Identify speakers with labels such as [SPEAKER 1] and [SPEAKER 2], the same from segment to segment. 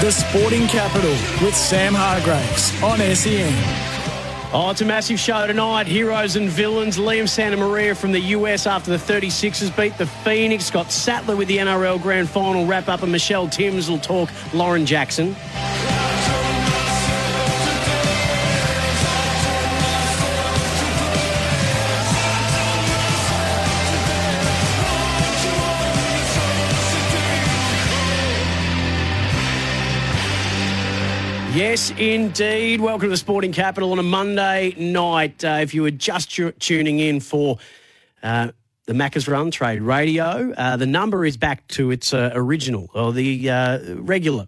[SPEAKER 1] The Sporting Capital with Sam Hargreaves on SEN.
[SPEAKER 2] Oh, it's a massive show tonight. Heroes and villains. Liam Santamaria from the US after the 36ers beat the Phoenix. Scott Sattler with the NRL Grand Final wrap up, and Michelle Timms will talk Lauren Jackson. Yes, indeed. Welcome to the Sporting Capital on a Monday night. Uh, if you were just tu- tuning in for uh, the Macca's Run Trade Radio, uh, the number is back to its uh, original or the uh, regular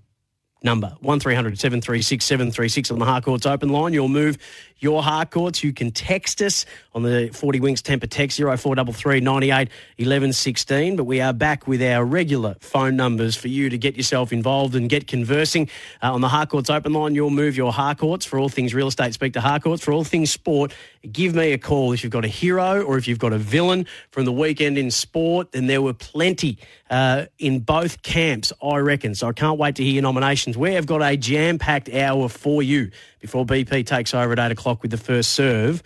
[SPEAKER 2] number 1300 736 736 on the Harcourts open line. You'll move your Harcourts. You can text us on the 40 Winks Tempur text 0433 98 11 16. But we are back with our regular phone numbers for you to get yourself involved and get conversing. Uh, on the Harcourts open line, you'll move your Harcourts. For all things real estate, speak to Harcourts. For all things sport, give me a call if you've got a hero or if you've got a villain from the weekend in sport. And there were plenty uh, in both camps, I reckon. So I can't wait to hear your nominations. We have got a jam packed hour for you before BP takes over at 8 o'clock with the first serve.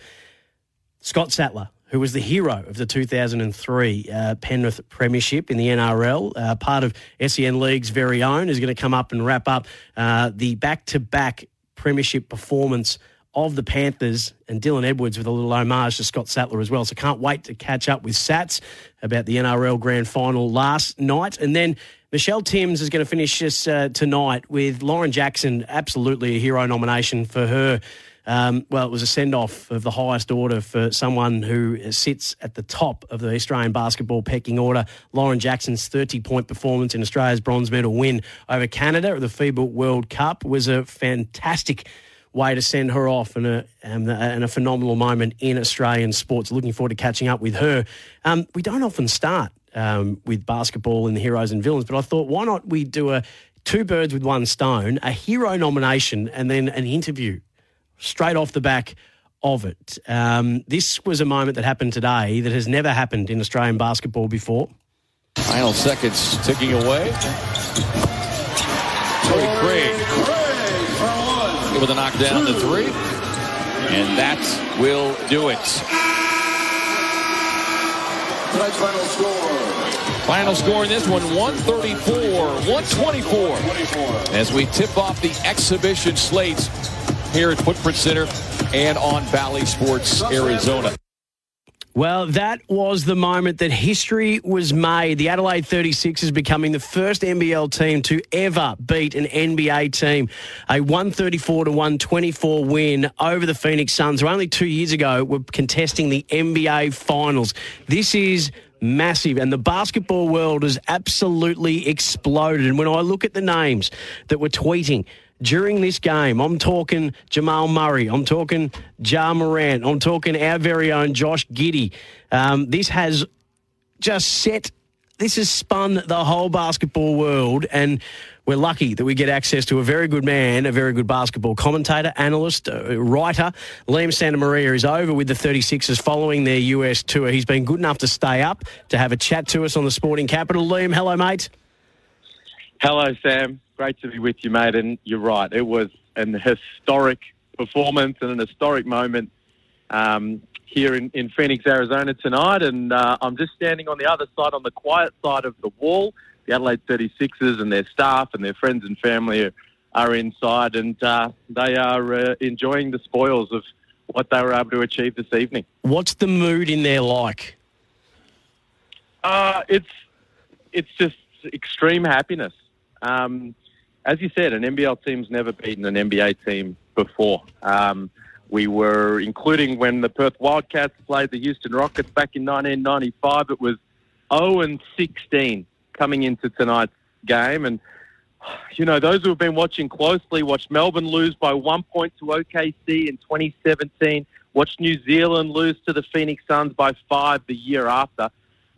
[SPEAKER 2] Scott Sattler, who was the hero of the 2003 uh, Penrith Premiership in the NRL, uh, part of SEN League's very own, is going to come up and wrap up uh, the back to back Premiership performance of the Panthers and Dylan Edwards with a little homage to Scott Sattler as well. So can't wait to catch up with Sats about the NRL Grand Final last night. And then Michelle Timms is going to finish us uh, tonight with Lauren Jackson, absolutely a hero nomination for her. Um, well, it was a send off of the highest order for someone who sits at the top of the Australian basketball pecking order. Lauren Jackson's 30 point performance in Australia's bronze medal win over Canada at the FIBA World Cup was a fantastic way to send her off and a, and a phenomenal moment in Australian sports. Looking forward to catching up with her. Um, we don't often start um, with basketball and the heroes and villains, but I thought, why not we do a two birds with one stone, a hero nomination, and then an interview straight off the back of it. Um, this was a moment that happened today that has never happened in Australian basketball before.
[SPEAKER 3] Final seconds ticking away. Torrey Craig with a knockdown to three. And that will do it.
[SPEAKER 4] Final score.
[SPEAKER 3] Final score in this one 134 124 as we tip off the exhibition slates here at Footprint Center and on Bally Sports Arizona.
[SPEAKER 2] Well, that was the moment that history was made. The Adelaide 36 is becoming the first NBL team to ever beat an NBA team. A 134 to 124 win over the Phoenix Suns, who only two years ago were contesting the NBA Finals. This is massive, and the basketball world has absolutely exploded. And when I look at the names that were tweeting, during this game. I'm talking Jamal Murray. I'm talking Ja Morant. I'm talking our very own Josh Giddey. Um, this has just set, this has spun the whole basketball world. And we're lucky that we get access to a very good man, a very good basketball commentator, analyst, uh, writer. Liam Santamaria is over with the 36ers following their US tour. He's been good enough to stay up to have a chat to us on the Sporting Capital. Liam, hello, mate.
[SPEAKER 5] Hello, Sam. Great to be with you, mate. And you're right, it was an historic performance and an historic moment um, here in, in Phoenix, Arizona tonight. And uh, I'm just standing on the other side, on the quiet side of the wall. The Adelaide 36ers and their staff and their friends and family are, are inside, and uh, they are uh, enjoying the spoils of what they were able to achieve this evening.
[SPEAKER 2] What's the mood in there like?
[SPEAKER 5] Uh, it's it's just extreme happiness. Um, as you said, an NBL team's never beaten an NBA team before. Um, we were, including when the Perth Wildcats played the Houston Rockets back in 1995, it was 0 and 16 coming into tonight's game, and you know, those who have been watching closely watched Melbourne lose by one point to OKC in 2017, watched New Zealand lose to the Phoenix Suns by five the year after.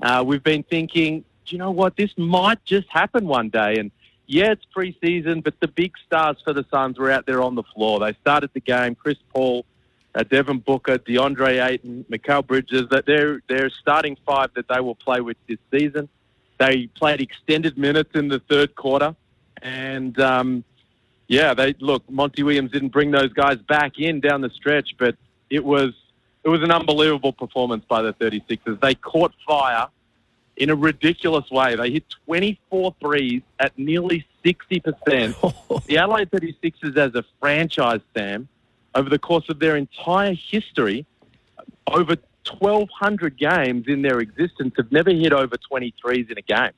[SPEAKER 5] Uh, we've been thinking, you know what? This might just happen one day. And yeah, it's preseason, but the big stars for the Suns were out there on the floor. They started the game. Chris Paul, uh, Devin Booker, DeAndre Ayton, Mikal Bridges. That they're they're starting five that they will play with this season. They played extended minutes in the third quarter, and um, yeah, they look. Monty Williams didn't bring those guys back in down the stretch, but it was it was an unbelievable performance by the 36ers. They caught fire in a ridiculous way. They hit 24 threes at nearly 60%. the Adelaide 36ers as a franchise, Sam, over the course of their entire history, over 1,200 games in their existence, have never hit over 23s in a game.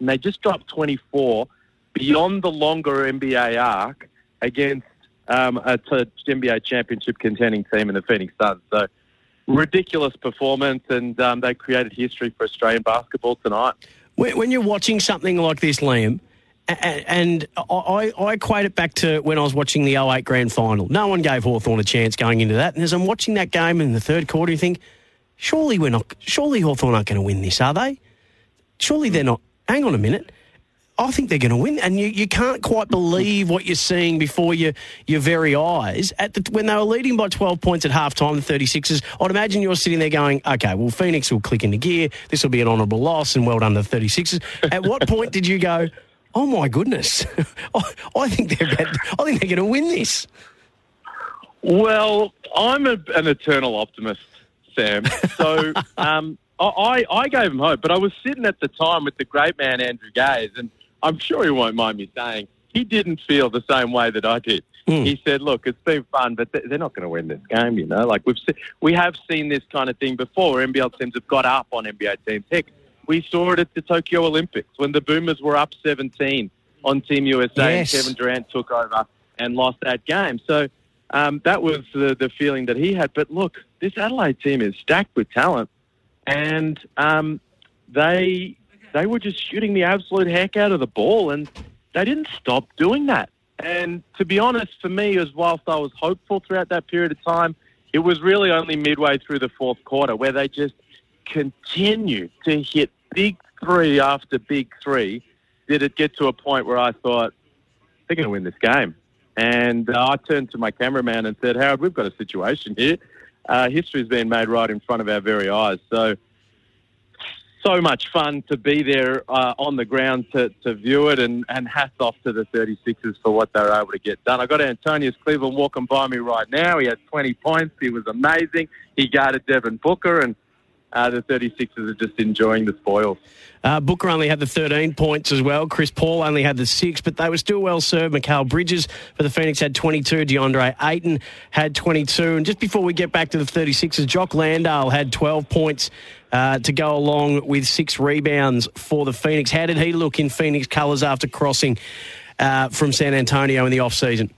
[SPEAKER 5] And they just dropped 24 beyond the longer NBA arc against um, a t- NBA championship contending team in the Phoenix Suns. So ridiculous performance, and um, they created history for Australian basketball tonight.
[SPEAKER 2] When, you're watching something like this, Liam, and, and I, I equate it back to when I was watching the 08 Grand Final. No one gave Hawthorn a chance going into that. And as I'm watching that game in the third quarter, you think, surely we're not, surely Hawthorn aren't going to win this, are they? Surely they're not. Hang on a minute. I think they're going to win, and you, you can't quite believe what you're seeing before your your very eyes. At the, when they were leading by 12 points at halftime, the 36ers, I'd imagine you're sitting there going, "Okay, well, Phoenix will click into gear. This will be an honourable loss, and well done to the 36ers." At what point did you go, "Oh my goodness, I, I think they're about, I think they're going to win this"?
[SPEAKER 5] Well, I'm a, an eternal optimist, Sam. So um, I, I gave him hope, but I was sitting at the time with the great man Andrew Gaze, and I'm sure he won't mind me saying he didn't feel the same way that I did. Mm. He said, "Look, it's been fun, but they're not going to win this game. You know, like we've se- we have seen this kind of thing before. NBL teams have got up on NBA teams. Heck, we saw it at the Tokyo Olympics when the Boomers were up 17 on Team USA yes. and Kevin Durant took over and lost that game. So um, that was the, the feeling that he had. But look, this Adelaide team is stacked with talent, and um, they they were just shooting the absolute heck out of the ball, and they didn't stop doing that. And to be honest, for me, as whilst I was hopeful throughout that period of time, it was really only midway through the fourth quarter where they just continued to hit big three after big three. Did it get to a point where I thought they're going to win this game? And uh, I turned to my cameraman and said, Howard, we've got a situation here. Uh, history's been made right in front of our very eyes. So so much fun to be there uh, on the ground to, to view it, and, and hats off to the 36ers for what they were able to get done. I got Antonius Cleveland walking by me right now. He had 20 points. He was amazing. He guarded Devin Booker, and uh, the 36ers are just enjoying the spoils.
[SPEAKER 2] Uh, Booker only had the 13 points as well. Chris Paul only had the six, but they were still well served. Mikal Bridges for the Phoenix had 22. DeAndre Ayton had 22. And just before we get back to the 36ers, Jock Landale had 12 points uh, to go along with six rebounds for the Phoenix. How did he look in Phoenix colours after crossing uh, from San Antonio in the off-season?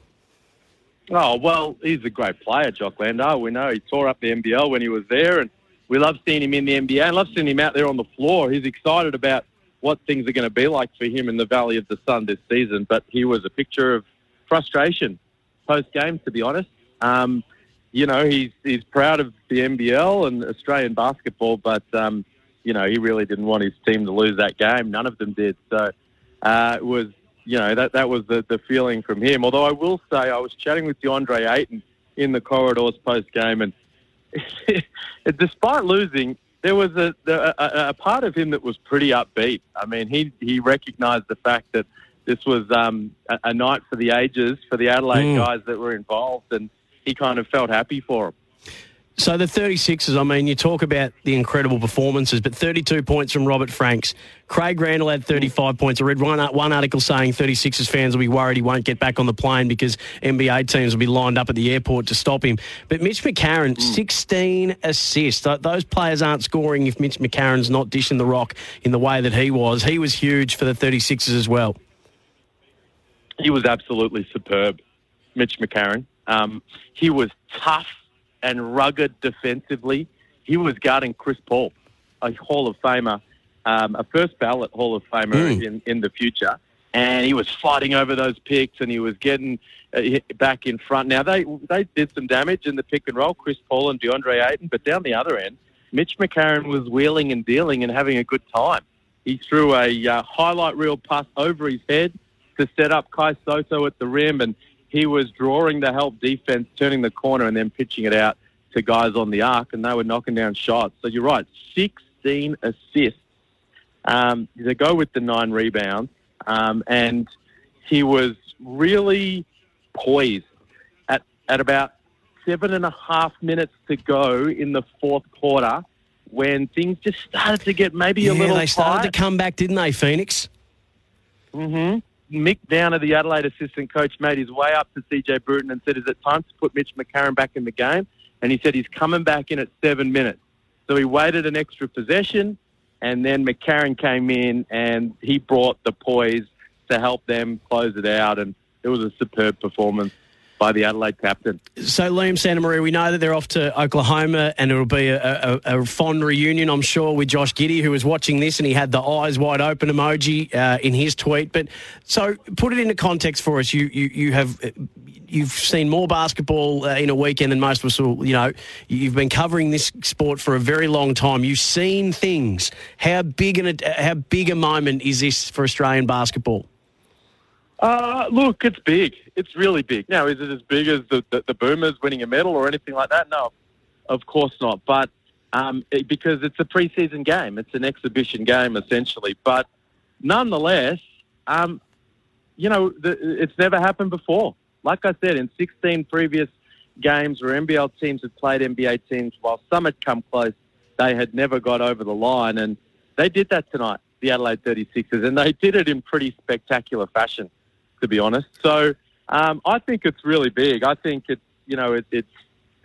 [SPEAKER 5] Oh, well, he's a great player, Jock Landale. We know he tore up the NBL when he was there, and we love seeing him in the NBA and love seeing him out there on the floor. He's excited about what things are going to be like for him in the Valley of the Sun this season. But he was a picture of frustration post game, to be honest. Um, you know, he's he's proud of the NBL and Australian basketball, but um, you know, he really didn't want his team to lose that game. None of them did. So uh, it was, you know, that that was the, the feeling from him. Although I will say, I was chatting with DeAndre Ayton in the corridors post game, and despite losing, there was a, a, a, part of him that was pretty upbeat. I mean, he he recognised the fact that this was um, a, a, night for the ages for the Adelaide mm. guys that were involved, and he kind of felt happy for him.
[SPEAKER 2] So the 36ers, I mean, you talk about the incredible performances, but 32 points from Robert Franks. Craig Randall had 35 points. I read one, one article saying 36ers fans will be worried he won't get back on the plane because NBA teams will be lined up at the airport to stop him. But Mitch McCarron, 16 assists. Those players aren't scoring if Mitch McCarron's not dishing the rock in the way that he was. He was huge for the 36ers as well.
[SPEAKER 5] He was absolutely superb, Mitch McCarron. Um, he was tough and rugged defensively. He was guarding Chris Paul, a Hall of Famer, um, a first ballot Hall of Famer mm. in, in the future. and he was fighting over those picks, and he was getting uh, back in front. Now they they did some damage in the pick and roll, Chris Paul and DeAndre Ayton, but down the other end, Mitch McCarron was wheeling and dealing and having a good time. He threw a uh, highlight reel pass over his head to set up Kai Sotto at the rim, and he was drawing the help defense, turning the corner, and then pitching it out to guys on the arc, and they were knocking down shots. So you're right, 16 assists. Um, they go with the nine rebounds, um, and he was really poised at at about seven and a half minutes to go in the fourth quarter when things just started to get maybe
[SPEAKER 2] yeah,
[SPEAKER 5] a little
[SPEAKER 2] they started
[SPEAKER 5] tight.
[SPEAKER 2] to come back, didn't they, Phoenix?
[SPEAKER 5] hmm Mick Downer, the Adelaide assistant coach, made his way up to CJ Bruton and said, "Is it time to put Mitch McCarron back in the game?" And he said he's coming back in at seven minutes. So he waited an extra possession, and then McCarron came in and he brought the poise to help them close it out, and it was a superb performance by the Adelaide captain.
[SPEAKER 2] So, Liam Santamaria, we know that they're off to Oklahoma and it'll be a, a, a fond reunion, I'm sure, with Josh Giddey, who was watching this and he had the eyes wide open emoji uh, in his tweet. But so, put it into context for us. You, you, you have. You've seen more basketball uh, in a weekend than most of us will. You know, you've been covering this sport for a very long time. You've seen things. How big an, how big a moment is this for Australian basketball?
[SPEAKER 5] Uh, look, it's big. It's really big. Now, is it as big as the, the, the Boomers winning a medal or anything like that? No, of course not. But um, it, because it's a preseason game, it's an exhibition game essentially. But nonetheless, um, you know, the, it's never happened before. Like I said, in 16 previous games where NBL teams had played NBA teams, while some had come close, they had never got over the line, and they did that tonight. The Adelaide 36ers, and they did it in pretty spectacular fashion to be honest. So um, I think it's really big. I think it, you know, it, it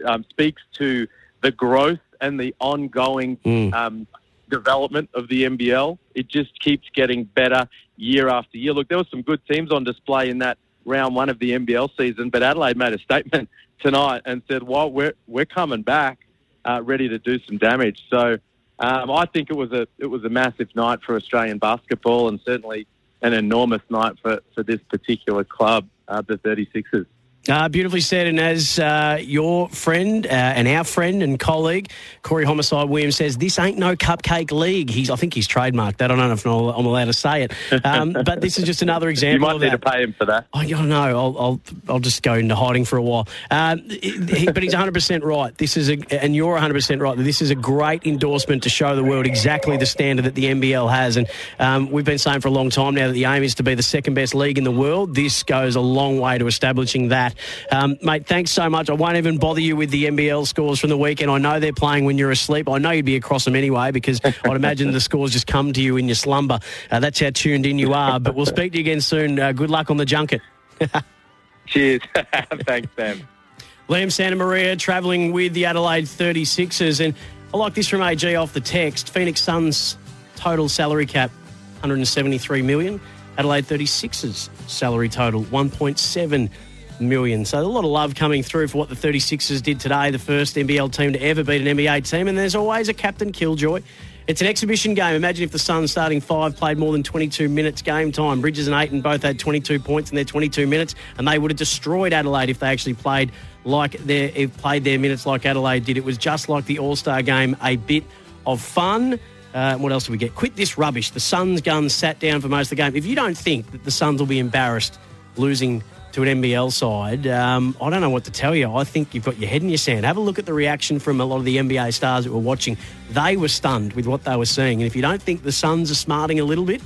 [SPEAKER 5] um, speaks to the growth and the ongoing
[SPEAKER 2] Mm.
[SPEAKER 5] um, development of the NBL. It just keeps getting better year after year. Look, there were some good teams on display in that round one of the NBL season, but Adelaide made a statement tonight and said, "Well, we're we're coming back, uh, ready to do some damage." So. Um, I think it was a it was a massive night for Australian basketball, and certainly an enormous night for, for this particular club, uh, the 36ers.
[SPEAKER 2] Uh, beautifully said. And as uh, your friend uh, and our friend and colleague, Corey Homicide Williams, says, this ain't no cupcake league. He's, I think he's trademarked that. I don't know if I'm allowed to say it. Um, but this is just another example.
[SPEAKER 5] You
[SPEAKER 2] might
[SPEAKER 5] need
[SPEAKER 2] that.
[SPEAKER 5] to pay him for that.
[SPEAKER 2] I don't know. I'll, I'll, I'll just go into hiding for a while. Um, he- but he's 100% right. This is a, and you're 100% right. that This is a great endorsement to show the world exactly the standard that the NBL has. And um, we've been saying for a long time now that the aim is to be the second best league in the world. This goes a long way to establishing that. Um, mate, thanks so much. I won't even bother you with the NBL scores from the weekend. I know they're playing when you're asleep. I know you'd be across them anyway because I'd imagine the scores just come to you in your slumber. Uh, that's how tuned in you are. But we'll speak to you again soon. Uh, good luck on the junket.
[SPEAKER 5] Cheers. Thanks, Sam.
[SPEAKER 2] Liam Santamaria travelling with the Adelaide 36ers. And I like this from AG off the text. Phoenix Suns total salary cap 173 million. Adelaide 36ers salary total 1.7 million. So a lot of love coming through for what the 36ers did today, the first NBL team to ever beat an NBA team. And there's always a captain killjoy. It's an exhibition game. Imagine if the Suns starting five played more than 22 minutes game time. Bridges and Ayton both had 22 points in their 22 minutes, and they would have destroyed Adelaide if they actually played like their played their minutes like Adelaide did. It was just like the All Star game, a bit of fun. Uh, what else did we get? Quit this rubbish. The Suns guns sat down for most of the game. If you don't think that the Suns will be embarrassed losing to an NBL side, um, I don't know what to tell you. I think you've got your head in your sand. Have a look at the reaction from a lot of the NBA stars that were watching. They were stunned with what they were seeing. And if you don't think the Suns are smarting a little bit,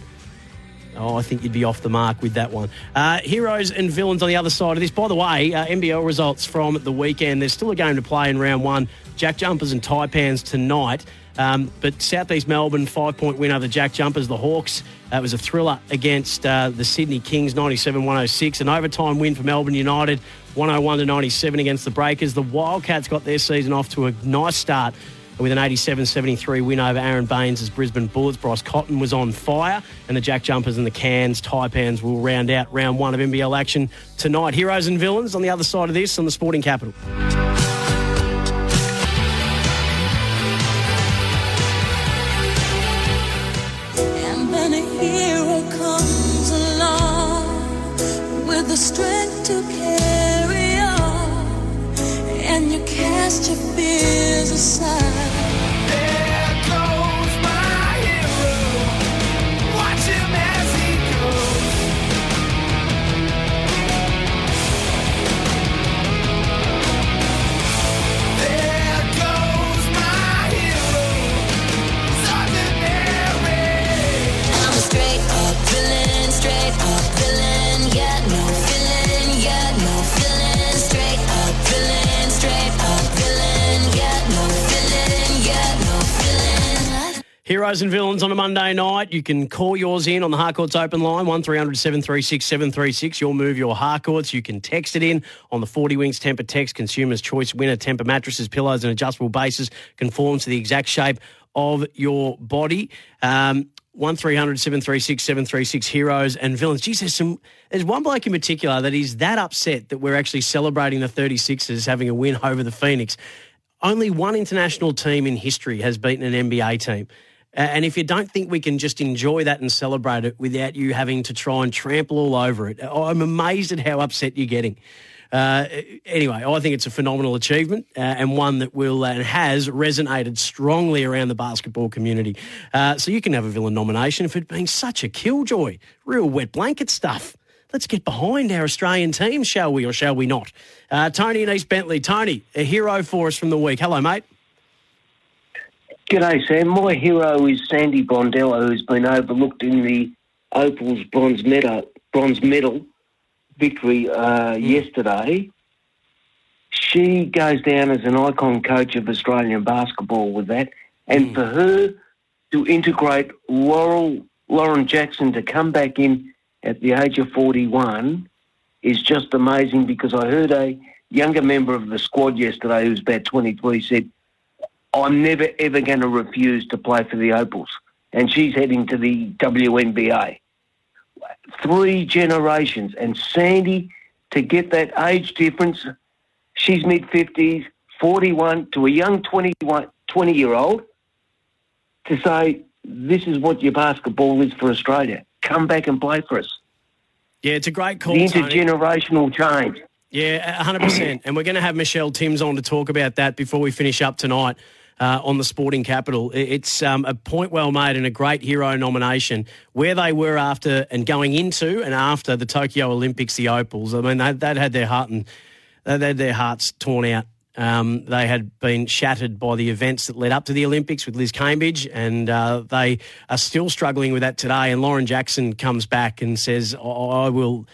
[SPEAKER 2] Oh, I think you'd be off the mark with that one. Uh, heroes and villains on the other side of this. By the way, uh, NBL results from the weekend. There's still a game to play in round one. Jack Jumpers and Taipans tonight. Um, but Southeast Melbourne, five point win over the Jack Jumpers. The Hawks, that was a thriller against uh, the Sydney Kings, 97 106. An overtime win for Melbourne United, 101 to 97 against the Breakers. The Wildcats got their season off to a nice start with an 87-73 win over Aron Baynes as Brisbane Bullets. Bryce Cotton was on fire, and the Jack Jumpers and the Cairns, Taipans will round out round one of NBL action tonight. Heroes and villains on the other side of this on the Sporting Capital.
[SPEAKER 6] the strength to carry on, and you cast your fears aside.
[SPEAKER 2] Heroes and villains on a Monday night. You can call yours in on the Harcourts open line, 1300 736 736. You'll move, your Harcourts. You can text it in on the 40 Winks Tempur Text. Consumers Choice Winner Temper mattresses, pillows, and adjustable bases conform to the exact shape of your body. Um, 1300 736 736 heroes and villains. Geez, there's some. There's one bloke in particular that is that upset that we're actually celebrating the 36ers having a win over the Phoenix. Only one international team in history has beaten an NBA team. Uh, And if you don't think we can just enjoy that and celebrate it without you having to try and trample all over it, I'm amazed at how upset you're getting. Uh, anyway, I think it's a phenomenal achievement uh, and one that will uh, and has resonated strongly around the basketball community. Uh, so you can have a villain nomination for it being such a killjoy, real wet blanket stuff. Let's get behind our Australian team, shall we, or shall we not? Uh, Tony and East Bentley. Tony, a hero for us from the week. Hello, mate.
[SPEAKER 7] G'day, Sam. My hero is Sandy Brondello, who's been overlooked in the Opal's bronze medal, bronze medal victory uh, yesterday. She goes down as an icon coach of Australian basketball with that, and for her to integrate Laurel Lauren Jackson to come back in at the age of forty-one is just amazing. Because I heard a younger member of the squad yesterday, who's about twenty-three, said I'm never ever going to refuse to play for the Opals. And she's heading to the WNBA. Three generations. And Sandy, to get that age difference, she's mid 50s, 41, to a young 21, 20 year old, to say, this is what your basketball is for Australia. Come back and play for us.
[SPEAKER 2] Yeah, it's a great call.
[SPEAKER 7] The
[SPEAKER 2] Tony.
[SPEAKER 7] intergenerational change.
[SPEAKER 2] Yeah, 100%. and we're going to have Michelle Timms on to talk about that before we finish up tonight uh, on the Sporting Capital. It's um, a point well made and a great hero nomination. Where they were after and going into and after the Tokyo Olympics, the Opals, I mean, they, they'd had their heart and they'd had their hearts torn out. Um, they had been shattered by the events that led up to the Olympics with Liz Cambage, and uh, they are still struggling with that today. And Lauren Jackson comes back and says, "I I will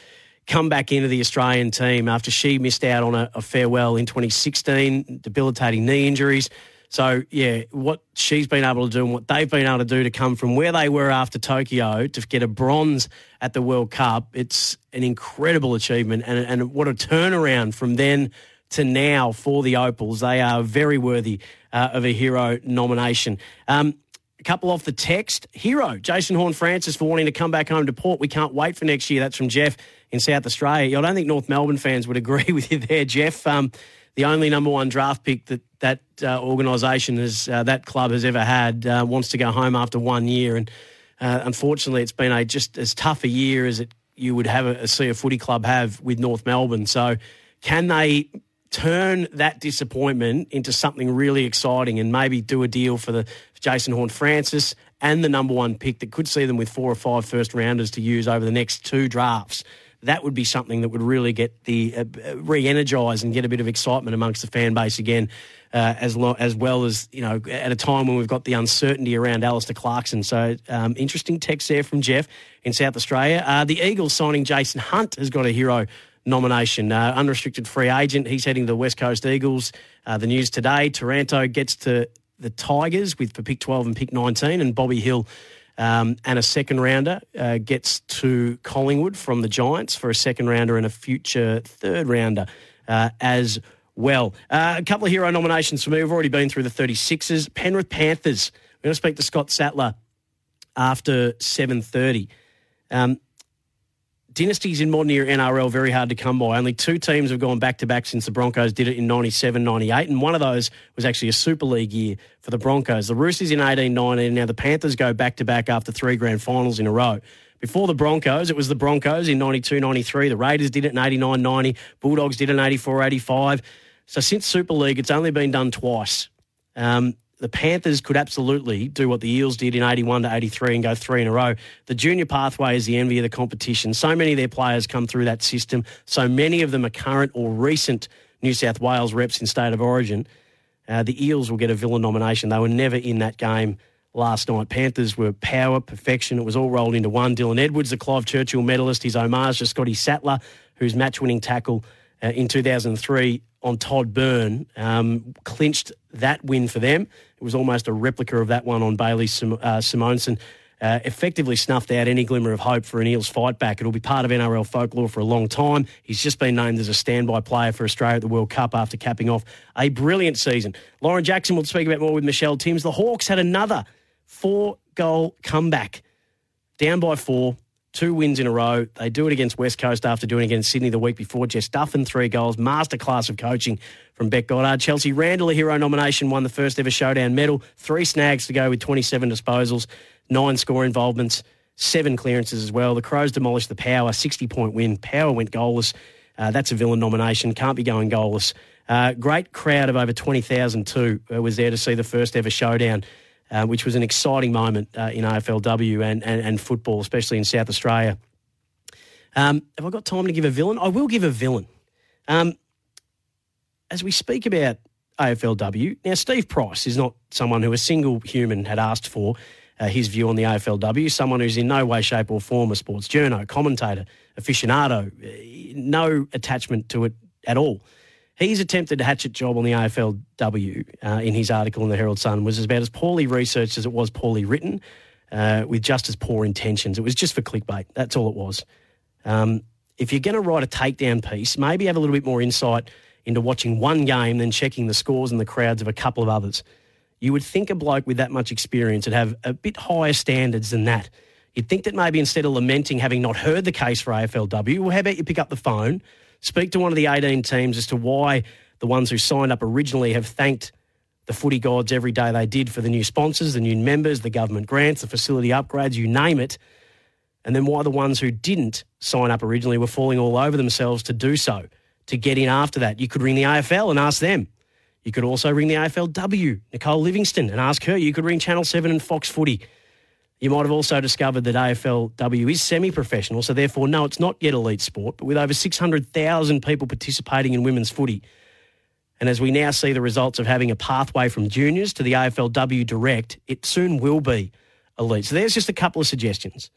[SPEAKER 2] come back into the Australian team after she missed out on a, a farewell in 2016, debilitating knee injuries. So, yeah, what she's been able to do and what they've been able to do to come from where they were after Tokyo to get a bronze at the World Cup, it's an incredible achievement and, and what a turnaround from then to now for the Opals. They are very worthy uh, of a hero nomination. Um, a couple off the text. Hero, Jason Horne-Francis for wanting to come back home to Port. We can't wait for next year. That's from Jeff in South Australia. I don't think North Melbourne fans would agree with you there, Jeff. Um, the only number one draft pick that that uh, organisation has, uh, that club has ever had, uh, wants to go home after one year. And uh, unfortunately, it's been a just as tough a year as it you would have a, see a footy club have with North Melbourne. So, can they turn that disappointment into something really exciting and maybe do a deal for the for Jason Horne-Francis and the number one pick that could see them with four or five first rounders to use over the next two drafts? That would be something that would really get the uh, re-energise and get a bit of excitement amongst the fan base again, uh, as lo- as well as you know at a time when we've got the uncertainty around Alastair Clarkson. So um, interesting text there from Jeff in South Australia. Uh, the Eagles signing Jayden Hunt has got a hero nomination. Uh, unrestricted free agent. He's heading to the West Coast Eagles. Uh, the news today: Taranto gets to the Tigers with for pick 12 and pick 19, and Bobby Hill. Um, and a second rounder uh, gets to Collingwood from the Giants for a second rounder and a future third rounder uh, as well. Uh, a couple of hero nominations for me. We've already been through the 36ers. Penrith Panthers. We're going to speak to Scott Sattler after 7.30. Um, dynasties in modern era NRL very hard to come by. Only two teams have gone back to back since the Broncos did it in 97 98, and one of those was actually a Super League year for the Broncos. The Roosters in 18 19. Now the Panthers go back to back after three grand finals in a row. Before the Broncos, it was the Broncos in 92 93. The Raiders did it in 89 90. Bulldogs did it in 84 85. So since Super League, it's only been done twice. Um, the Panthers could absolutely do what the Eels did in 81 to 83 and go three in a row. The junior pathway is the envy of the competition. So many of their players come through that system. So many of them are current or recent New South Wales reps in state of origin. Uh, the Eels will get a villain nomination. They were never in that game last night. Panthers were power, perfection. It was all rolled into one. Dylan Edwards, the Clive Churchill medalist, his homage to Scotty Sattler, whose match-winning tackle uh, in 2003 on Todd Byrne um, clinched that win for them. It was almost a replica of that one on Bailey Sim- uh, Simonsson. Uh, effectively snuffed out any glimmer of hope for an Eels fight back. It'll be part of NRL folklore for a long time. He's just been named as a standby player for Australia at the World Cup after capping off a brilliant season. Lauren Jackson will speak about more with Michelle Timms. The Hawks had another four goal comeback, down by four, two wins in a row. They do it against West Coast after doing it against Sydney the week before. Jess Duffin, three goals, masterclass of coaching from Beck Goddard. Chelsea Randall, a hero nomination, won the first ever showdown medal. Three snags to go with 27 disposals, nine score involvements, seven clearances as well. The Crows demolished the Power, 60 point win. Power went goalless. Uh, that's a villain nomination. Can't be going goalless. Uh, great crowd of over 20,000 too uh, was there to see the first ever showdown uh, which was an exciting moment uh, in AFLW and, and, and football, especially in South Australia. Um, have I got time to give a villain? I will give a villain. Um, as we speak about AFLW, now Steve Price is not someone who a single human had asked for uh, his view on the AFLW, someone who's in no way, shape, or form a sports journo, commentator, aficionado, uh, no attachment to it at all. He's attempted hatchet job on the AFLW uh, in his article in the Herald Sun was about as poorly researched as it was poorly written, uh, with just as poor intentions. It was just for clickbait. That's all it was. Um, if you're going to write a takedown piece, maybe have a little bit more insight into watching one game than checking the scores and the crowds of a couple of others. You would think a bloke with that much experience would have a bit higher standards than that. You'd think that maybe instead of lamenting having not heard the case for AFLW, well, how about you pick up the phone, speak to one of the 18 teams as to why the ones who signed up originally have thanked the footy gods every day they did for the new sponsors, the new members, the government grants, the facility upgrades, you name it. And then why the ones who didn't sign up originally were falling all over themselves to do so, to get in after that. You could ring the AFL and ask them. You could also ring the AFLW, Nicole Livingstone, and ask her. You could ring Channel 7 and Fox Footy. You might have also discovered that AFLW is semi professional, so therefore, no, it's not yet elite sport, but with over 600,000 people participating in women's footy. And as we now see the results of having a pathway from juniors to the AFLW direct, it soon will be elite. So there's just a couple of suggestions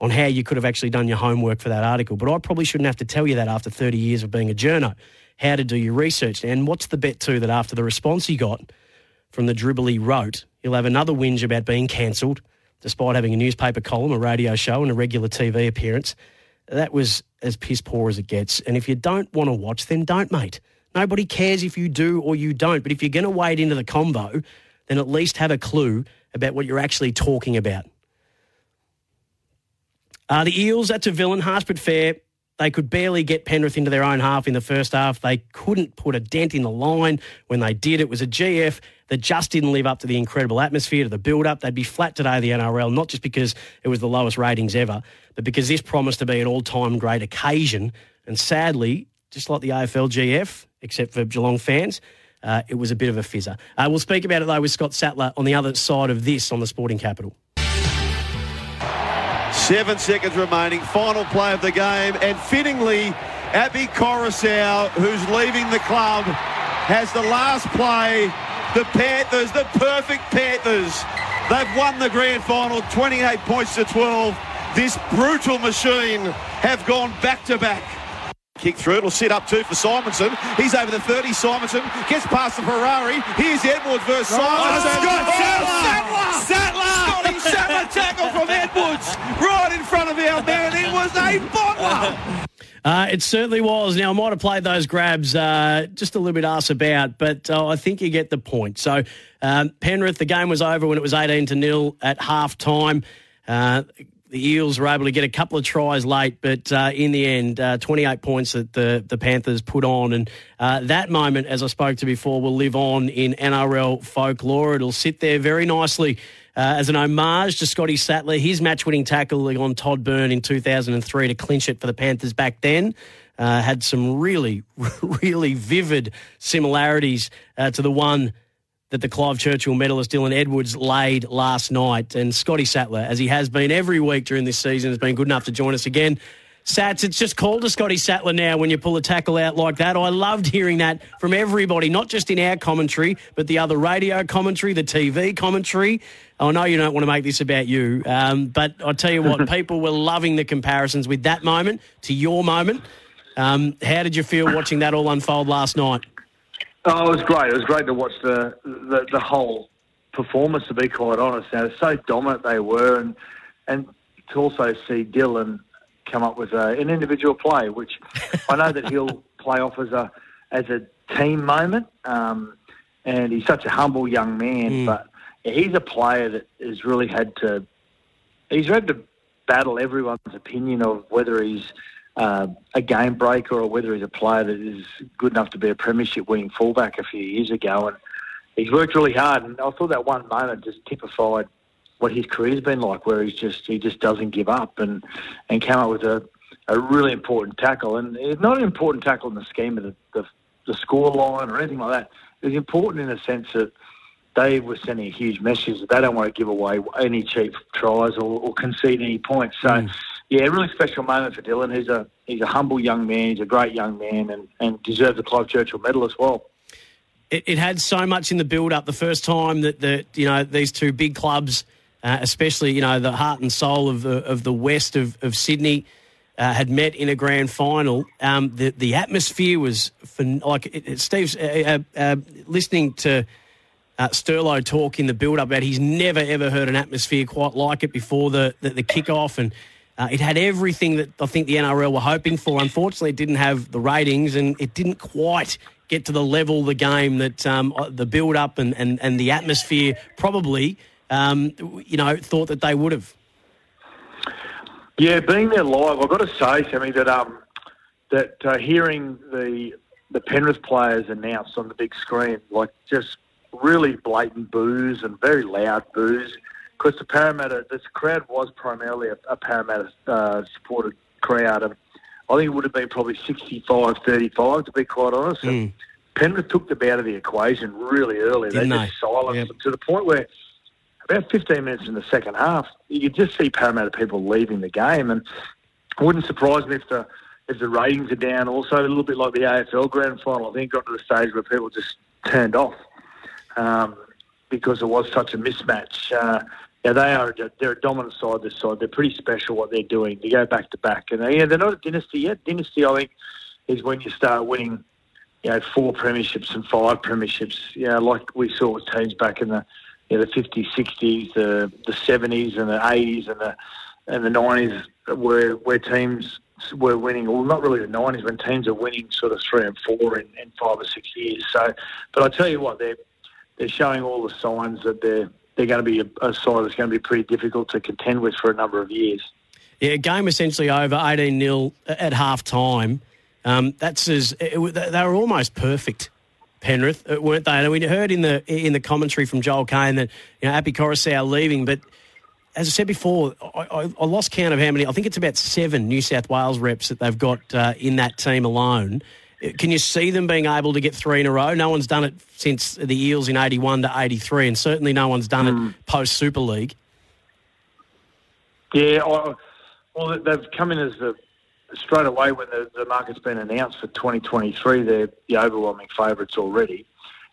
[SPEAKER 2] on how you could have actually done your homework for that article. But I probably shouldn't have to tell you that after 30 years of being a journo, how to do your research. And what's the bet, too, that after the response he got from the dribble he wrote, he'll have another whinge about being cancelled, despite having a newspaper column, a radio show, and a regular TV appearance. That was as piss poor as it gets. And if you don't want to watch, then don't, mate. Nobody cares if you do or you don't. But if you're going to wade into the combo, then at least have a clue about what you're actually talking about. Uh, the Eels, that's a villain, harsh but fair. They could barely get Penrith into their own half in the first half. They couldn't put a dent in the line. When they did, it was a GF that just didn't live up to the incredible atmosphere, to the build up. They'd be flat today, the NRL, not just because it was the lowest ratings ever, but because this promised to be an all time great occasion. And sadly, just like the AFL GF, except for Geelong fans, uh, it was a bit of a fizzer. Uh, we'll speak about it though with Scott Sattler on the other side of this on the Sporting Capital.
[SPEAKER 8] Seven seconds remaining, final play of the game, and fittingly, Api Koroisau, who's leaving the club, has the last play. The Panthers, the perfect Panthers, they've won the grand final, 28 points to 12. This brutal machine have gone back to back. Kick through, it'll sit up two for Simonsson. He's over the 30. Simonsson gets past the Ferrari. Here's Edwards versus Simonsson.
[SPEAKER 9] Oh, Scott
[SPEAKER 8] Sattler! Sattler! Scotty oh, Sattler tackle from Edwards right in front of our man. It was a bottler.
[SPEAKER 2] Uh, it certainly was. Now, I might have played those grabs uh, just a little bit arse about, but uh, I think you get the point. So, um, Penrith, the game was over when it was 18 to nil at half time. Uh, the Eels were able to get a couple of tries late, but uh, in the end, uh, 28 points that the, the Panthers put on. And that moment, as I spoke to before, will live on in NRL folklore. It'll sit there very nicely uh, as an homage to Scotty Sattler, his match winning tackle on Todd Byrne in 2003 to clinch it for the Panthers back then. uh, had some really, really vivid similarities uh, to the one that the Clive Churchill medalist Dylan Edwards laid last night. And Scotty Sattler, as he has been every week during this season, has been good enough to join us again. Sats, it's just called a Scotty Sattler now when you pull a tackle out like that. I loved hearing that from everybody, not just in our commentary, but the other radio commentary, the TV commentary. I know you don't want to make this about you, um, but I tell you what, people were loving the comparisons with that moment to your moment. Um, how did you feel watching that all unfold last night?
[SPEAKER 10] Oh, it was great. It was great to watch the the, the whole performance. To be quite honest, now so dominant they were, and and to also see Dylan come up with a, an individual play, which I know that he'll play off as a as a team moment. Um, and he's such a humble young man,
[SPEAKER 2] Mm.
[SPEAKER 10] but he's a player that has really had to he's had to battle everyone's opinion of whether he's uh, a game breaker or whether he's a player that is good enough to be a premiership winning fullback a few years ago. And he's worked really hard. And I thought that one moment just typified what his career's been like, where he's just he just doesn't give up and and came up with a, a really important tackle. And it's not an important tackle in the scheme of the, the, the score line or anything like that. It's important in the sense that they were sending a huge message that they don't want to give away any cheap tries or, or concede any points. So, mm. yeah, really special moment for Dylan. He's a he's a humble young man. He's a great young man, and, and deserves a Clive Churchill medal as well.
[SPEAKER 2] it, it had so much in the build up the first time that the you know these two big clubs, uh, especially you know the heart and soul of the of the west of, of Sydney, uh, had met in a grand final. Um, the the atmosphere was phen- like it, it, Steve's uh, uh, uh, listening to. Uh, Sterlo talk in the build up about he's never ever heard an atmosphere quite like it before the the, the kick off and uh, it had everything that I think the NRL were hoping for. Unfortunately, it didn't have the ratings and it didn't quite get to the level the game that um, the build up and, and, and the atmosphere probably, um, you know, thought that they would have.
[SPEAKER 10] Yeah, being there live, I've got to say, Sammy, that um, that uh, hearing the the Penrith players announced on the big screen, like just really blatant boos and very loud boos, because the Parramatta, this crowd was primarily a, a Parramatta uh, supported crowd, and I think it would have been probably 65-35 to be quite honest. And Penrith took them out of the equation really early.
[SPEAKER 2] Didn't
[SPEAKER 10] they
[SPEAKER 2] they?
[SPEAKER 10] just silenced them to the point where about 15 minutes in the second half, you could just see Parramatta people leaving the game, and it wouldn't surprise me if the if the ratings are down. Also, a little bit like the AFL Grand Final, I think got to the stage where people just turned off um, because it was such a mismatch. Uh, yeah, they are they're a dominant side. This side, they're pretty special what they're doing. They go back to back, and they, yeah, they're not a dynasty yet. Dynasty, I think, is when you start winning you know, four premierships and five premierships. Know, like we saw with teams back in the you know, the 50s, 60s, the the 70s, and the 80s, and the and the 90s, where where teams were winning. Well, not really the 90s when teams are winning sort of three and four in, in five or six years. So, but I tell you what, they're they're showing all the signs that they're they're going to be a, a side that's going to be pretty difficult to contend with for a number of years.
[SPEAKER 2] Yeah, game essentially over, 18 0 at half time. Um, that's as it, they were almost perfect, Penrith, uh, weren't they? And we heard in the in the commentary from Joel Caine that you know Api Koroisau leaving, but as I said before, I, I, I lost count of how many. I think it's about seven New South Wales reps that they've got uh, in that team alone. Uh, Can you see them being able to get three in a row? No one's done it since the Eels in eighty-one to eighty-three, and certainly no one's done it post Super League.
[SPEAKER 10] Yeah, I, well, they've come in as the straight away when the, the market's been announced for 2023. They're the overwhelming favourites already.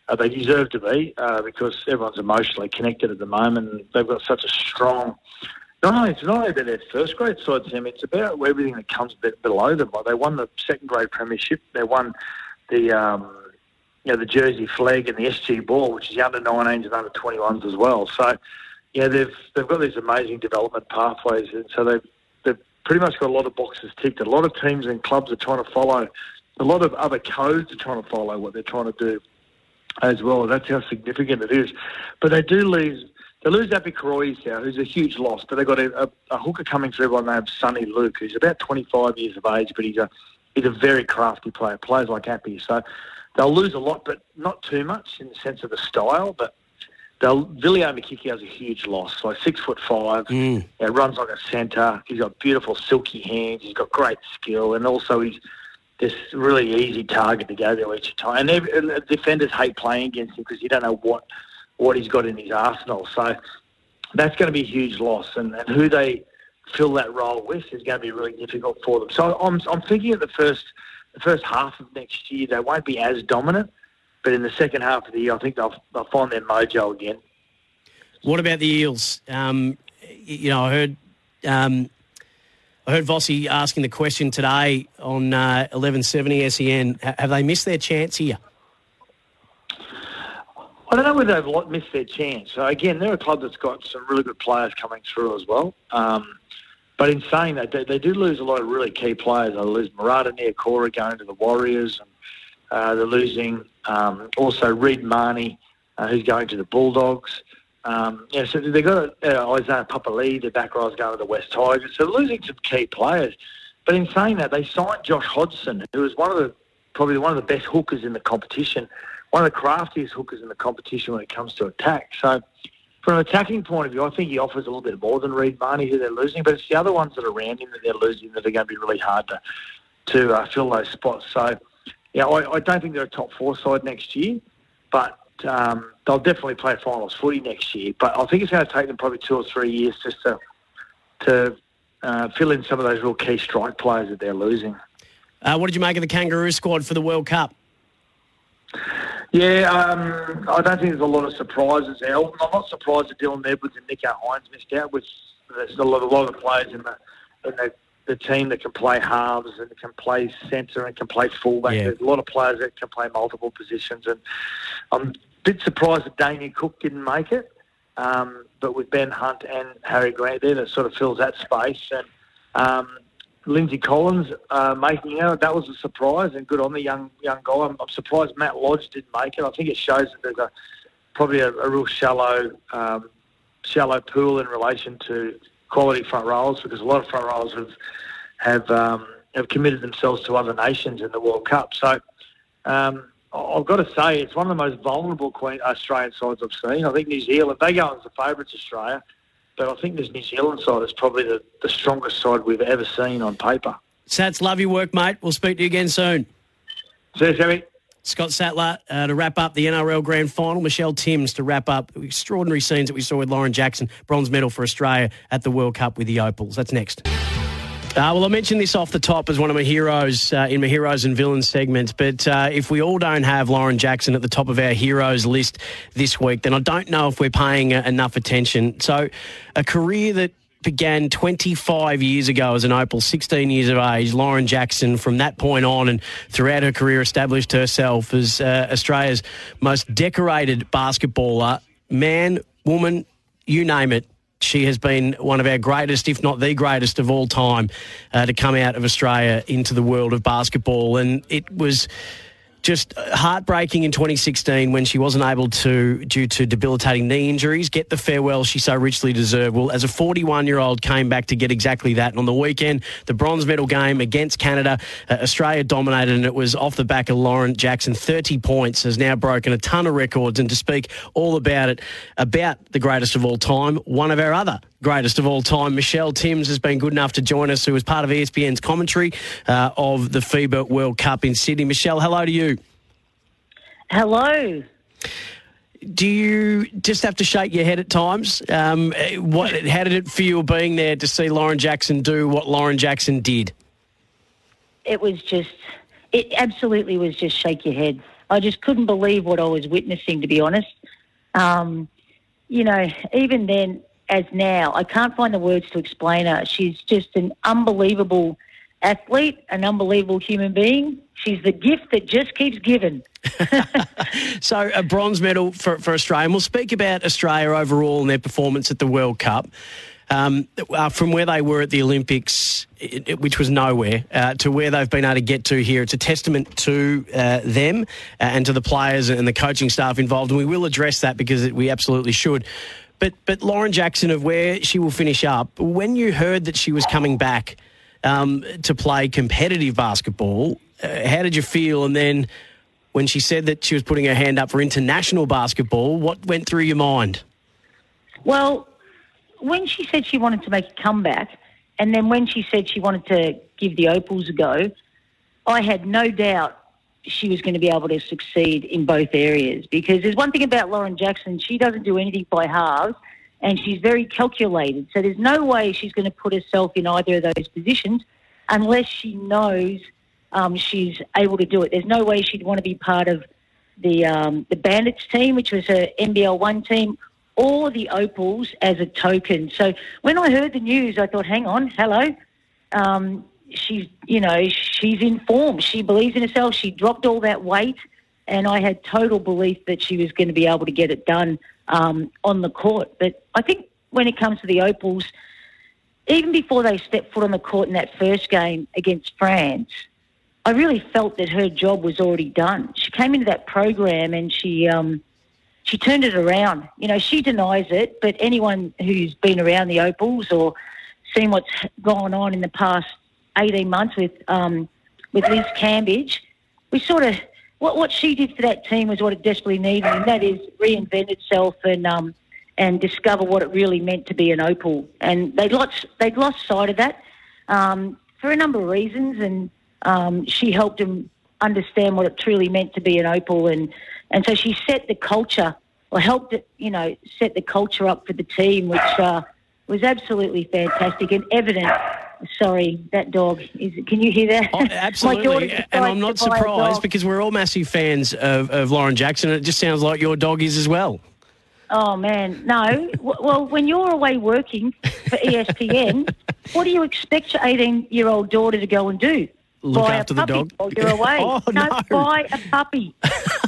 [SPEAKER 10] Uh, they deserve to be uh, because everyone's emotionally connected at the moment. They've got such a strong. Only it's not only about their first grade side, Sam. It's about everything that comes be- below them. Like they won the second grade premiership. They won the um, you know the Jersey Flegg and the SG Ball, which is the under 19s and under 21s as well. So yeah, they've they've got these amazing development pathways, and so they've pretty much got a lot of boxes ticked. A lot of teams and clubs are trying to follow. A lot of other codes are trying to follow what they're trying to do as well. That's how significant it is. But they do lose. They lose Api now, who's a huge loss. But they've got a, a, a hooker coming through by name Soni Luke, who's about 25 years of age, but he's a he's a very crafty player. Players like Api, so they'll lose a lot, but not too much in the sense of the style. But Viliame Kikau is a huge loss. Like six foot five, mm. know, runs like a centre. He's got beautiful silky hands. He's got great skill, and also he's this really easy target to go there each time. And every- and defenders hate playing against him because you don't know what what he's got in his arsenal. So that's going to be a huge loss, and, and who they fill that role with is going to be really difficult for them. So I'm I'm thinking of the first the first half of next year they won't be as dominant, but in the second half of the year I think they'll they'll find their mojo again.
[SPEAKER 2] What about the Eels? Um, you know, I heard um, I heard Vossi asking the question today on uh, 1170 SEN. Have they missed their chance here?
[SPEAKER 10] I don't know whether they've missed their chance. So again, they're a club that's got some really good players coming through as well. Um, but in saying that, they, they do lose a lot of really key players. They lose Marata Niukore going to the Warriors, and uh, they're losing um, also Reed Mahoney, uh, who's going to the Bulldogs. Um, yeah, so they've got uh, Isaiah Papali, the back row's going to the West Tigers. So losing some key players. But in saying that, they signed Josh Hodgson, who was one of the probably one of the best hookers in the competition, one of the craftiest hookers in the competition when it comes to attack. So from an attacking point of view, I think he offers a little bit more than Reed Mahoney, who they're losing. But it's the other ones that are around him that they're losing that are going to be really hard to to uh, fill those spots. So yeah, I, I don't think they're a top four side next year, but um, they'll definitely play finals footy next year. But I think it's going to take them probably two or three years just to to uh, fill in some of those real key strike players that they're losing.
[SPEAKER 2] Uh, what did you make of the Kangaroo squad for the World Cup?
[SPEAKER 10] Yeah, um, I don't think there's a lot of surprises. Al. I'm not surprised that Dylan Edwards and Nicho Hynes missed out. With there's a lot, a lot of players in the in the, the team that can play halves and can play centre and can play fullback.
[SPEAKER 2] Yeah.
[SPEAKER 10] There's a lot of players that can play multiple positions, and I'm a bit surprised that Damien Cook didn't make it. Um, but with Ben Hunt and Harry Grant there, that sort of fills that space. And um, Lindsay Collins uh, making out that was a surprise and good on the young young guy. I'm, I'm surprised Matt Lodge didn't make it. I think it shows that there's a probably a, a real shallow um, shallow pool in relation to quality front rows because a lot of front rows have have um, have committed themselves to other nations in the World Cup. So um, I've got to say it's one of the most vulnerable Queen Australian sides I've seen. I think New Zealand they go as the favourites Australia, but I think this New Zealand side is probably the, the strongest side we've ever seen on paper.
[SPEAKER 2] Sats, love your work, mate. We'll speak to you again soon.
[SPEAKER 10] See you, Sammy.
[SPEAKER 2] Scott Sattler uh, to wrap up the NRL Grand Final. Michelle Timms to wrap up extraordinary scenes that we saw with Lauren Jackson, bronze medal for Australia at the World Cup with the Opals. That's next. Uh, well, I mentioned this off the top as one of my heroes uh, in my heroes and villains segments, but uh, if we all don't have Lauren Jackson at the top of our heroes list this week, then I don't know if we're paying uh, enough attention. So, a career that began 25 years ago as an Opal, 16 years of age. Lauren Jackson, from that point on and throughout her career, established herself as uh, Australia's most decorated basketballer. Man, woman, you name it. She has been one of our greatest, if not the greatest of all time, uh, to come out of Australia into the world of basketball. And it was just heartbreaking in 2016 when she wasn't able to, due to debilitating knee injuries, get the farewell she so richly deserved. Well, as a 41 year old, came back to get exactly that. And on the weekend, the bronze medal game against Canada, uh, Australia dominated, and it was off the back of Lauren Jackson. 30 points has now broken a ton of records. And to speak all about it, about the greatest of all time, one of our other greatest of all time. Michelle Timms has been good enough to join us, who was part of ESPN's commentary uh, of the FIBA World Cup in Sydney. Michelle, hello to you.
[SPEAKER 11] Hello.
[SPEAKER 2] Do you just have to shake your head at times? Um, what? How did it feel being there to see Lauren Jackson do what Lauren Jackson did?
[SPEAKER 11] It was just, it absolutely was just shake your head. I just couldn't believe what I was witnessing, to be honest. Um, you know, even then, as now, I can't find the words to explain her. She's just an unbelievable athlete, an unbelievable human being. She's the gift that just keeps giving.
[SPEAKER 2] So, a bronze medal for, for Australia. And we'll speak about Australia overall and their performance at the World Cup. Um, uh, from where they were at the Olympics, it, it- which was nowhere, uh, to where they've been able to get to here, it's a testament to uh, them uh, and to the players and the coaching staff involved. And we will address that because it, we absolutely should. But, but Lauren Jackson, of where she will finish up, when you heard that she was coming back um, to play competitive basketball, uh, how did you feel? And then when she said that she was putting her hand up for international basketball, what went through your mind?
[SPEAKER 11] Well, when she said she wanted to make a comeback, and then when she said she wanted to give the Opals a go, I had no doubt she was going to be able to succeed in both areas because there's one thing about Lauren Jackson, she doesn't do anything by halves and she's very calculated. So there's no way she's going to put herself in either of those positions unless she knows um, she's able to do it. There's no way she'd want to be part of the um, the Bandits team, which was her NBL one team, or the Opals as a token. So when I heard the news, I thought, hang on, hello. Um, she's, you know, she's in form. She believes in herself. She dropped all that weight, and I had total belief that she was going to be able to get it done um, on the court. But I think when it comes to the Opals, even before they stepped foot on the court in that first game against France, I really felt that her job was already done. She came into that program and she um, she turned it around. You know, she denies it, but anyone who's been around the Opals or seen what's gone on in the past eighteen months with um, with Liz Cambage, we sort of what what she did for that team was what it desperately needed, and that is reinvent itself and um, and discover what it really meant to be an Opal. And they'd lost they'd lost sight of that um, for a number of reasons, and um, she helped them understand what it truly meant to be an Opal, and and so she set the culture or helped it, you know, set the culture up for the team, which uh, was absolutely fantastic and evident. Sorry, that dog is. Can you hear that?
[SPEAKER 2] Oh, absolutely. and I'm not
[SPEAKER 11] to buy a
[SPEAKER 2] surprised because we're all massive fans of, of Lauren Jackson. And it just sounds like your dog is as well.
[SPEAKER 11] Oh man, no. Well, when you're away working for ESPN, what do you expect your 18 year old daughter to go and do?
[SPEAKER 2] Look
[SPEAKER 11] buy
[SPEAKER 2] after
[SPEAKER 11] a
[SPEAKER 2] the
[SPEAKER 11] puppy
[SPEAKER 2] dog?
[SPEAKER 11] While you're away.
[SPEAKER 2] Oh, no.
[SPEAKER 11] buy a puppy.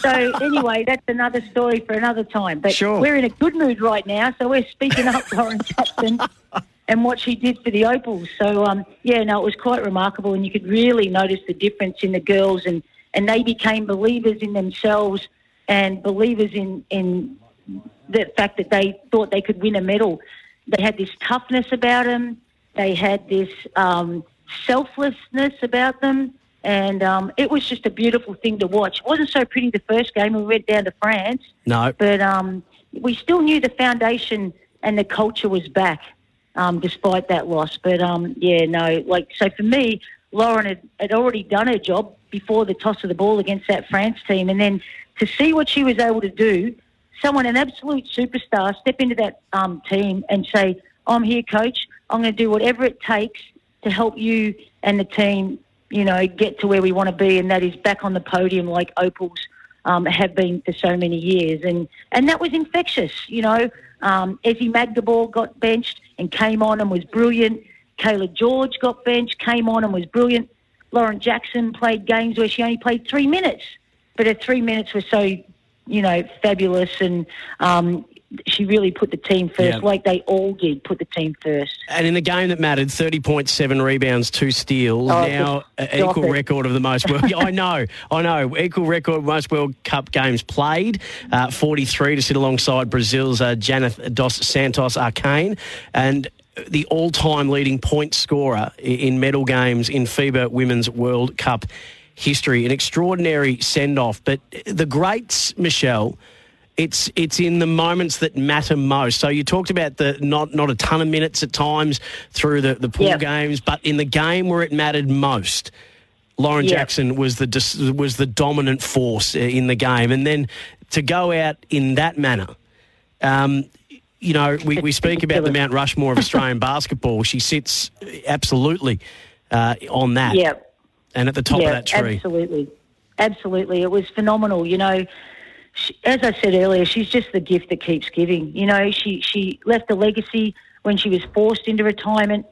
[SPEAKER 11] so anyway, that's another story for another time. But
[SPEAKER 2] Sure.
[SPEAKER 11] we're in a good mood right now, so we're speaking up Lauren Jackson and what she did for the Opals. So um, yeah, no, it was quite remarkable, and you could really notice the difference in the girls, and and they became believers in themselves and believers in in the fact that they thought they could win a medal. They had this toughness about them. They had this um, selflessness about them. And um, it was just a beautiful thing to watch. It wasn't so pretty the first game. We went down to France,
[SPEAKER 2] No.
[SPEAKER 11] but um, we still knew the foundation and the culture was back um, despite that loss. But um, yeah, no, like, so for me, Lauren had, had already done her job before the toss of the ball against that France team. And then to see what she was able to do, someone, an absolute superstar, step into that um, team and say, I'm here, coach. I'm going to do whatever it takes to help you and the team, you know, get to where we want to be, and that is back on the podium like Opals um, have been for so many years. And, and that was infectious, you know. Um, Ezi got benched and came on and was brilliant. Cayla George got benched, came on and was brilliant. Lauren Jackson played games where she only played three minutes, but her three minutes were so, you know, fabulous, and um, she really put the team first,
[SPEAKER 2] Yeah.
[SPEAKER 11] like they all did, put the team first.
[SPEAKER 2] And in the game that mattered, 30.7 rebounds, two steals.
[SPEAKER 11] Oh,
[SPEAKER 2] now, uh, equal
[SPEAKER 11] it.
[SPEAKER 2] record of the most World I know, I know. Equal record most World Cup games played. Uh, 43 to sit alongside Brazil's uh, Janeth dos Santos Arcain. And the all time leading point scorer in medal games in FIBA Women's World Cup history. An extraordinary send off. But the greats, Michelle, it's it's in the moments that matter most. So you talked about the not not a ton of minutes at times through the the pool
[SPEAKER 11] Yep.
[SPEAKER 2] games, but in the game where it mattered most, Lauren
[SPEAKER 11] Yep.
[SPEAKER 2] Jackson was the dis- was the dominant force uh, in the game, and then to go out in that manner. Um, you know, we, we speak about the Mount Rushmore of Australian basketball. She sits absolutely uh, on that,
[SPEAKER 11] Yep.
[SPEAKER 2] and at the top
[SPEAKER 11] yeah,
[SPEAKER 2] of that tree.
[SPEAKER 11] Absolutely. Absolutely. It was phenomenal. You know, she, as I said earlier, she's just the gift that keeps giving. You know, she, she left a legacy when she was forced into retirement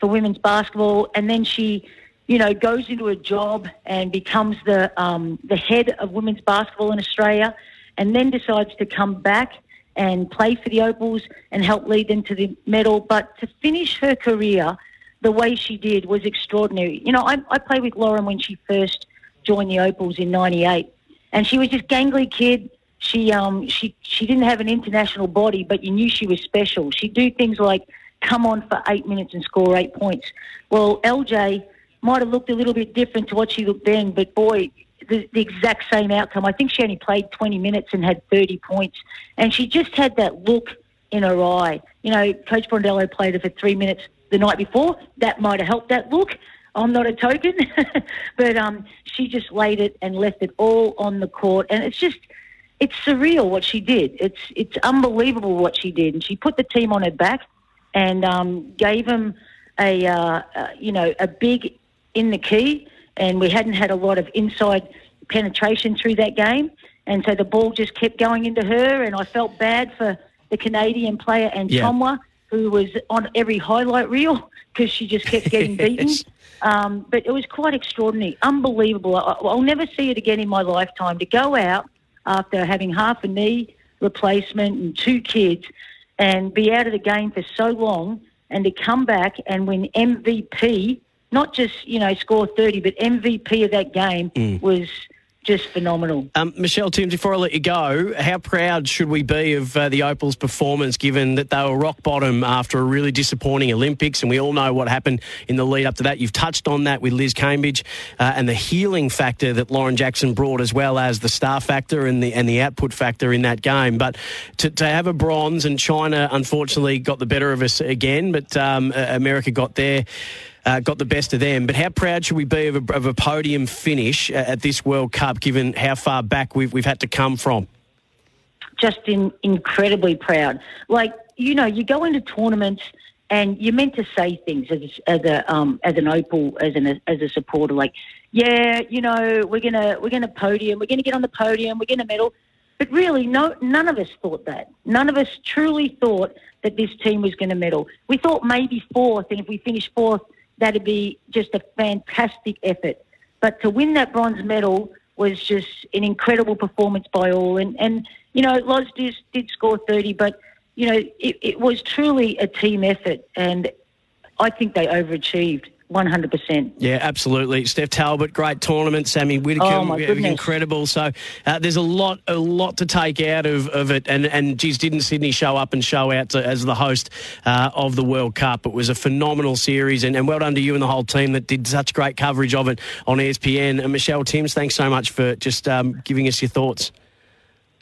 [SPEAKER 11] for women's basketball, and then she, you know, goes into a job and becomes the, um, the head of women's basketball in Australia, and then decides to come back and play for the Opals and help lead them to the medal. But to finish her career the way she did was extraordinary. You know, I, I played with Lauren when she first joined the Opals in '98, and she was this gangly kid. She um she she didn't have an international body, but you knew she was special. She'd do things like come on for eight minutes and score eight points. Well, LJ might have looked a little bit different to what she looked then, but boy, the, the exact same outcome. I think she only played 20 minutes and had 30 points, and she just had that look in her eye. You know, Coach Brondello played her for three minutes the night before. That might have helped that look. I'm not a token, but um, she just laid it and left it all on the court, and it's just it's surreal what she did. It's it's unbelievable what she did, and she put the team on her back and um, gave them a uh, uh, you know a big in the key, and we hadn't had a lot of inside penetration through that game, and so the ball just kept going into her, and I felt bad for the Canadian player and
[SPEAKER 12] Yeah.
[SPEAKER 11] Achonwa, who was on every highlight reel because she just kept getting beaten. Um, but it was quite extraordinary, unbelievable. I, I'll never see it again in my lifetime to go out after having half a knee replacement and two kids and be out of the game for so long and to come back and win MVP, not just, you know, score 30, but MVP of that game
[SPEAKER 2] Mm.
[SPEAKER 11] was just phenomenal.
[SPEAKER 2] Um, Michelle Timms, before I let you go, how proud should we be of uh, the Opals' performance given that they were rock bottom after a really disappointing Olympics? And we all know what happened in the lead up to that. You've touched on that with Liz Cambage uh, and the healing factor that Lauren Jackson brought, as well as the star factor and the, and the output factor in that game. But to, to have a bronze, and China unfortunately got the better of us again, but um, America got there uh, got the best of them. But how proud should we be of a, of a podium finish at this World Cup, given how far back we've, we've had to come from?
[SPEAKER 11] just in, incredibly proud. Like you know, you go into tournaments and you're meant to say things as as a um, as an opal as an as a supporter. Like, yeah, you know, we're gonna we're gonna podium, we're gonna get on the podium, we're gonna medal. But really, no, none of us thought that. None of us truly thought that this team was to medal. We thought maybe fourth, and if we finished fourth, that'd be just a fantastic effort. But to win that bronze medal was just an incredible performance by all. And, and you know, Loz did, did score 30, but, you know, it, it was truly a team effort. And I think they overachieved 100%.
[SPEAKER 2] Yeah, absolutely. Steph Talbot, great tournament. Sami Whitcomb,
[SPEAKER 11] Oh,
[SPEAKER 2] incredible. So uh, there's a lot, a lot to take out of, of it. And and geez, didn't Sydney show up and show out to, as the host uh, of the World Cup? It was a phenomenal series, and, and well done to you and the whole team that did such great coverage of it on ESPN. And Michelle Timms, thanks so much for just um, giving us your thoughts.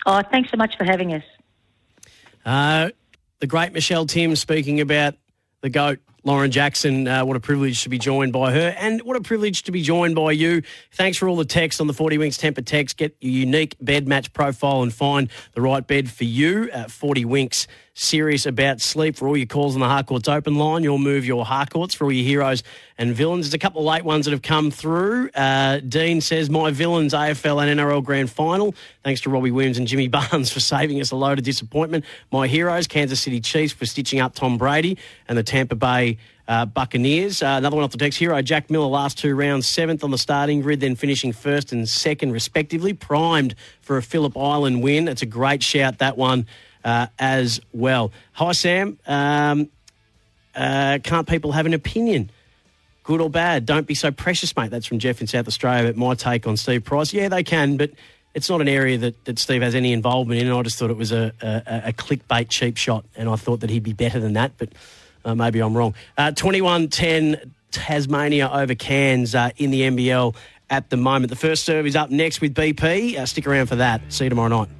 [SPEAKER 11] Oh, thanks so much for having us.
[SPEAKER 2] Uh, the great Michelle Timms speaking about the GOAT, Lauren Jackson. Uh, what a privilege to be joined by her, and what a privilege to be joined by you. Thanks for all the text on the 40 Winks Tempur text. Get your unique bed match profile and find the right bed for you. At 40 Winks, serious about sleep for all your calls on the Harcourts open line. You'll move your Harcourts for all your heroes and villains. There's a couple of late ones that have come through. Uh, Dean says, My villains, AFL and NRL Grand Final. Thanks to Robbie Williams and Jimmy Barnes for saving us a load of disappointment. My heroes, Kansas City Chiefs for stitching up Tom Brady and the Tampa Bay uh, Buccaneers. Uh, another one off the text hero, Jack Miller, last two rounds, seventh on the starting grid, then finishing first and second, respectively. Primed for a Phillip Island win. It's a great shout, that one uh, as well. Hi, Sam. Um, uh, can't people have an opinion? Good or bad? Don't be so precious, mate. That's from Jeff in South Australia. But my take on Steve Price, yeah, they can, but it's not an area that, that Steve has any involvement in. I just thought it was a, a, a clickbait cheap shot, and I thought that he'd be better than that, but uh, maybe I'm wrong. Uh, 21-10 Tasmania over Cairns uh, in the NBL at the moment. The first serve is up next with BP. Uh, stick around for that. See you tomorrow night.